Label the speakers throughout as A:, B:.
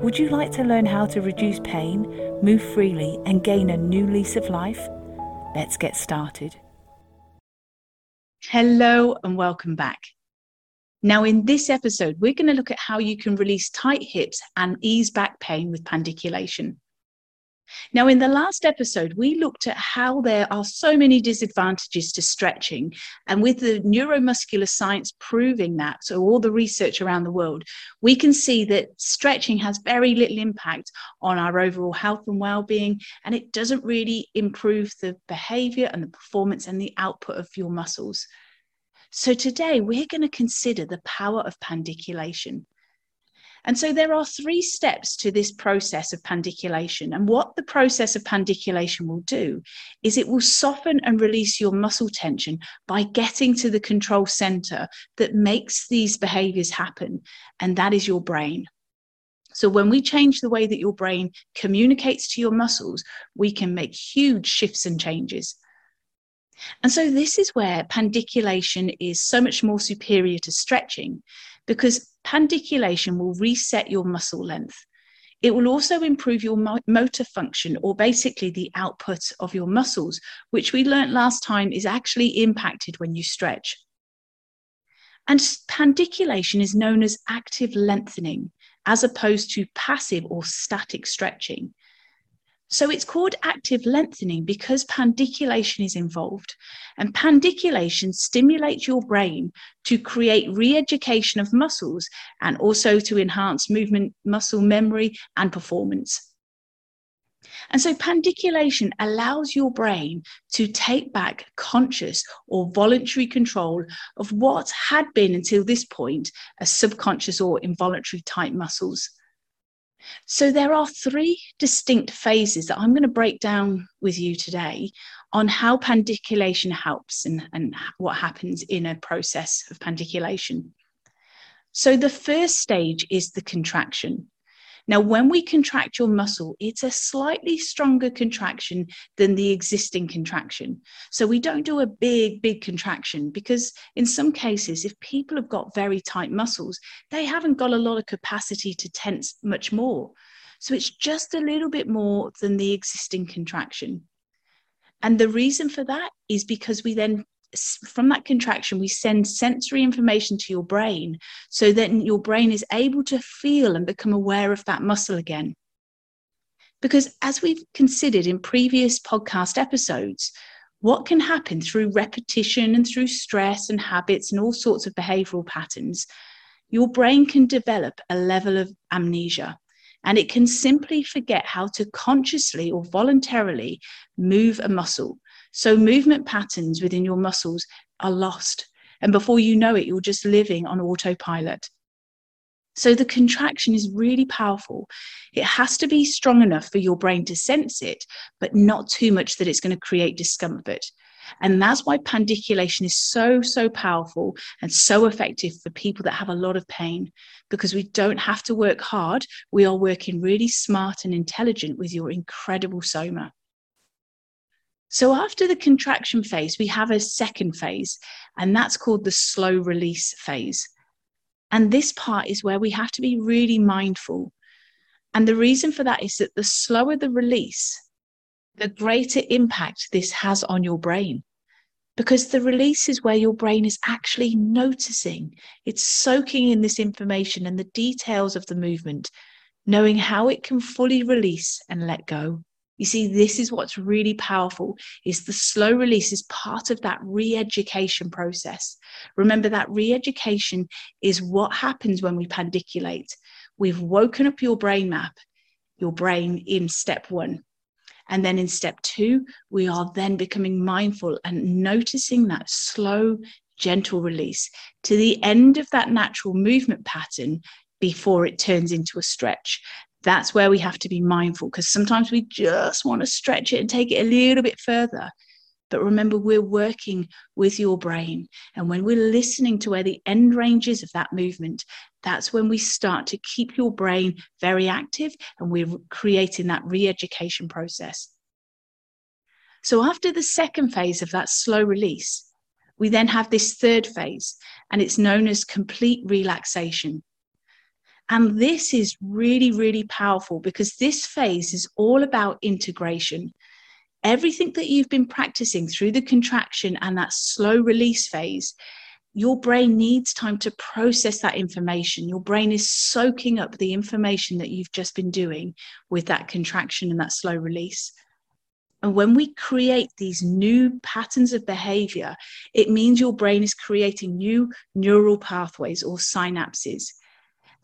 A: Would you like to learn how to reduce pain, move freely, and gain a new lease of life? Let's get started. Hello, and welcome back. Now, in this episode, we're going to look at how you can release tight hips and ease back pain with pandiculation. Now, in the last episode, we looked at how there are so many disadvantages to stretching. And with the neuromuscular science proving that, so all the research around the world, we can see that stretching has very little impact on our overall health and well being. And it doesn't really improve the behavior and the performance and the output of your muscles. So, today we're going to consider the power of pandiculation. And so there are three steps to this process of pandiculation. And what the process of pandiculation will do is it will soften and release your muscle tension by getting to the control center that makes these behaviors happen. And that is your brain. So when we change the way that your brain communicates to your muscles, we can make huge shifts and changes. And so this is where pandiculation is so much more superior to stretching because pandiculation will reset your muscle length. It will also improve your motor function, or basically the output of your muscles, which we learnt last time is actually impacted when you stretch. And pandiculation is known as active lengthening, as opposed to passive or static stretching. So it's called active lengthening because pandiculation is involved. And pandiculation stimulates your brain to create re education of muscles and also to enhance movement, muscle memory, and performance. And so pandiculation allows your brain to take back conscious or voluntary control of what had been until this point a subconscious or involuntary type muscles. So there are three distinct phases that I'm going to break down with you today on how pandiculation helps and, and what happens in a process of pandiculation. So the first stage is the contraction. Now, when we contract your muscle, it's a slightly stronger contraction than the existing contraction. So we don't do a big, big contraction because in some cases, if people have got very tight muscles, they haven't got a lot of capacity to tense much more. So it's just a little bit more than the existing contraction. And the reason for that is because we then from that contraction, we send sensory information to your brain so that your brain is able to feel and become aware of that muscle again. Because as we've considered in previous podcast episodes, what can happen through repetition and through stress and habits and all sorts of behavioral patterns, your brain can develop a level of amnesia and it can simply forget how to consciously or voluntarily move a muscle so movement patterns within your muscles are lost. And before you know it, you're just living on autopilot. So the contraction is really powerful. It has to be strong enough for your brain to sense it, but not too much that it's going to create discomfort. And that's why pandiculation is so, so powerful and so effective for people that have a lot of pain because we don't have to work hard. We are working really smart and intelligent with your incredible soma. So after the contraction phase, we have a second phase, and that's called the slow release phase. And this part is where we have to be really mindful. And the reason for that is that the slower the release, the greater impact this has on your brain. Because the release is where your brain is actually noticing, it's soaking in this information and the details of the movement, knowing how it can fully release and let go. You see, this is what's really powerful is the slow release is part of that re-education process. Remember that re-education is what happens when we pandiculate. We've woken up your brain map, your brain in step one. And then in step two, we are then becoming mindful and noticing that slow, gentle release to the end of that natural movement pattern before it turns into a stretch. That's where we have to be mindful because sometimes we just want to stretch it and take it a little bit further. But remember, we're working with your brain. And when we're listening to where the end range is of that movement, that's when we start to keep your brain very active and we're creating that re education process. So, after the second phase of that slow release, we then have this third phase, and it's known as complete relaxation. And this is really, really powerful because this phase is all about integration. Everything that you've been practicing through the contraction and that slow release phase, your brain needs time to process that information. Your brain is soaking up the information that you've just been doing with that contraction and that slow release. And when we create these new patterns of behavior, it means your brain is creating new neural pathways or synapses.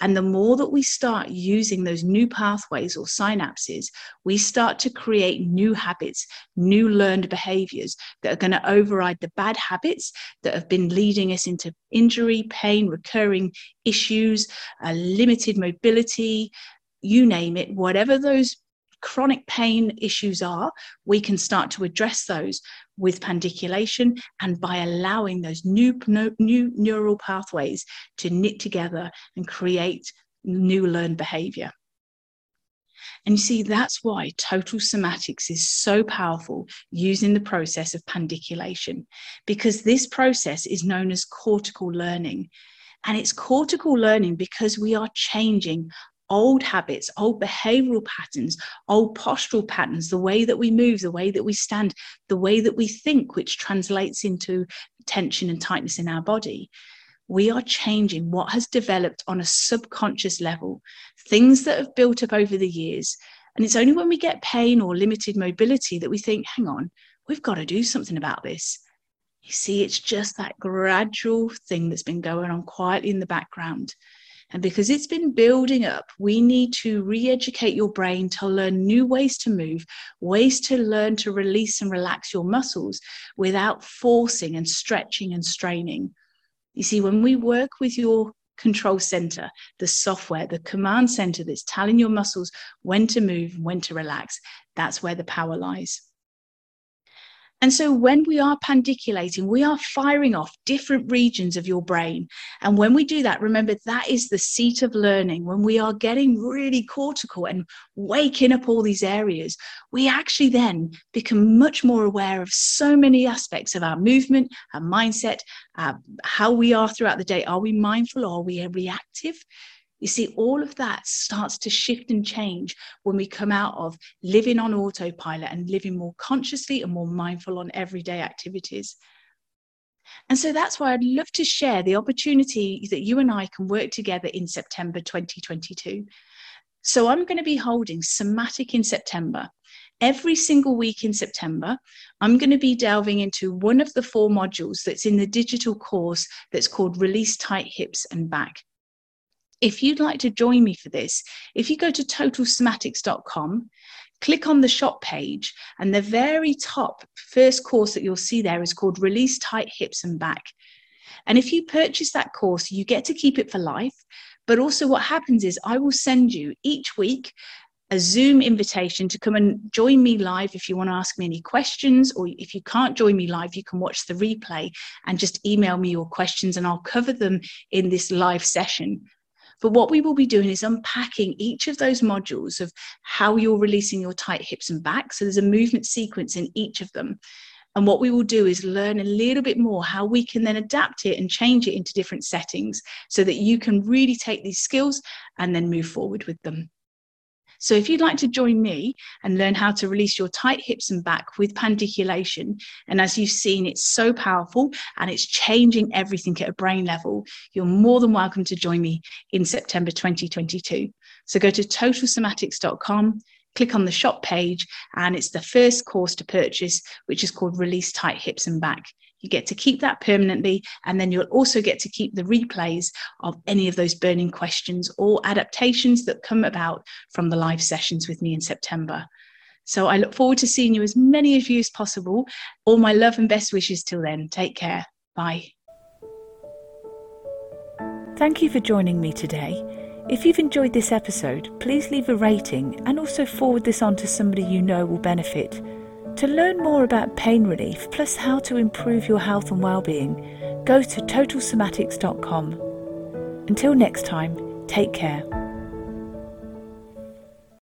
A: And the more that we start using those new pathways or synapses, we start to create new habits, new learned behaviors that are going to override the bad habits that have been leading us into injury, pain, recurring issues, uh, limited mobility, you name it, whatever those chronic pain issues are, we can start to address those with pandiculation and by allowing those new, new neural pathways to knit together and create new learned behavior. And you see, that's why total somatics is so powerful using the process of pandiculation, because this process is known as cortical learning. And it's cortical learning because we are changing old habits, old behavioral patterns, old postural patterns, the way that we move, the way that we stand, the way that we think, which translates into tension and tightness in our body. We are changing what has developed on a subconscious level, things that have built up over the years. And it's only when we get pain or limited mobility that we think, hang on, we've got to do something about this. You see, it's just that gradual thing that's been going on quietly in the background. And because it's been building up, we need to re educate your brain to learn new ways to move, ways to learn to release and relax your muscles without forcing and stretching and straining. You see, when we work with your control center, the software, the command center that's telling your muscles when to move, when to relax, that's where the power lies. And so when we are pandiculating, we are firing off different regions of your brain. And when we do that, remember that is the seat of learning. When we are getting really cortical and waking up all these areas, we actually then become much more aware of so many aspects of our movement, our mindset, uh, how we are throughout the day. Are we mindful or are we reactive? You see, all of that starts to shift and change when we come out of living on autopilot and living more consciously and more mindful on everyday activities. And so that's why I'd love to share the opportunity that you and I can work together in September 2022. So I'm going to be holding Somatic in September. Every single week in September, I'm going to be delving into one of the four modules that's in the digital course that's called Release Tight Hips and Back if you'd like to join me for this, if you go to totalsomatics.com, click on the shop page, and the very top first course that you'll see there is called Release Tight Hips and Back. And if you purchase that course, you get to keep it for life. But also, what happens is I will send you each week a Zoom invitation to come and join me live if you want to ask me any questions, or if you can't join me live, you can watch the replay and just email me your questions and I'll cover them in this live session. But what we will be doing is unpacking each of those modules of how you're releasing your tight hips and back. So there's a movement sequence in each of them. And what we will do is learn a little bit more how we can then adapt it and change it into different settings so that you can really take these skills and then move forward with them. So if you'd like to join me and learn how to release your tight hips and back with pandiculation, and as you've seen, it's so powerful and it's changing everything at a brain level, you're more than welcome to join me in September 2022. So go to totalsomatics.com, click on the shop page, and it's the first course to purchase, which is called Release Tight Hips and Back. You get to keep that permanently, and then you'll also get to keep the replays of any of those burning questions or adaptations that come about from the live sessions with me in September. So I look forward to seeing you as many of you as possible. All my love and best wishes till then. Take care. Bye. Thank you for joining me today.
B: If you've enjoyed this episode, please leave a rating and also forward this on to somebody you know will benefit. To learn more about pain relief plus how to improve your health and well-being, go to totalsomatics.com. Until next time, take care.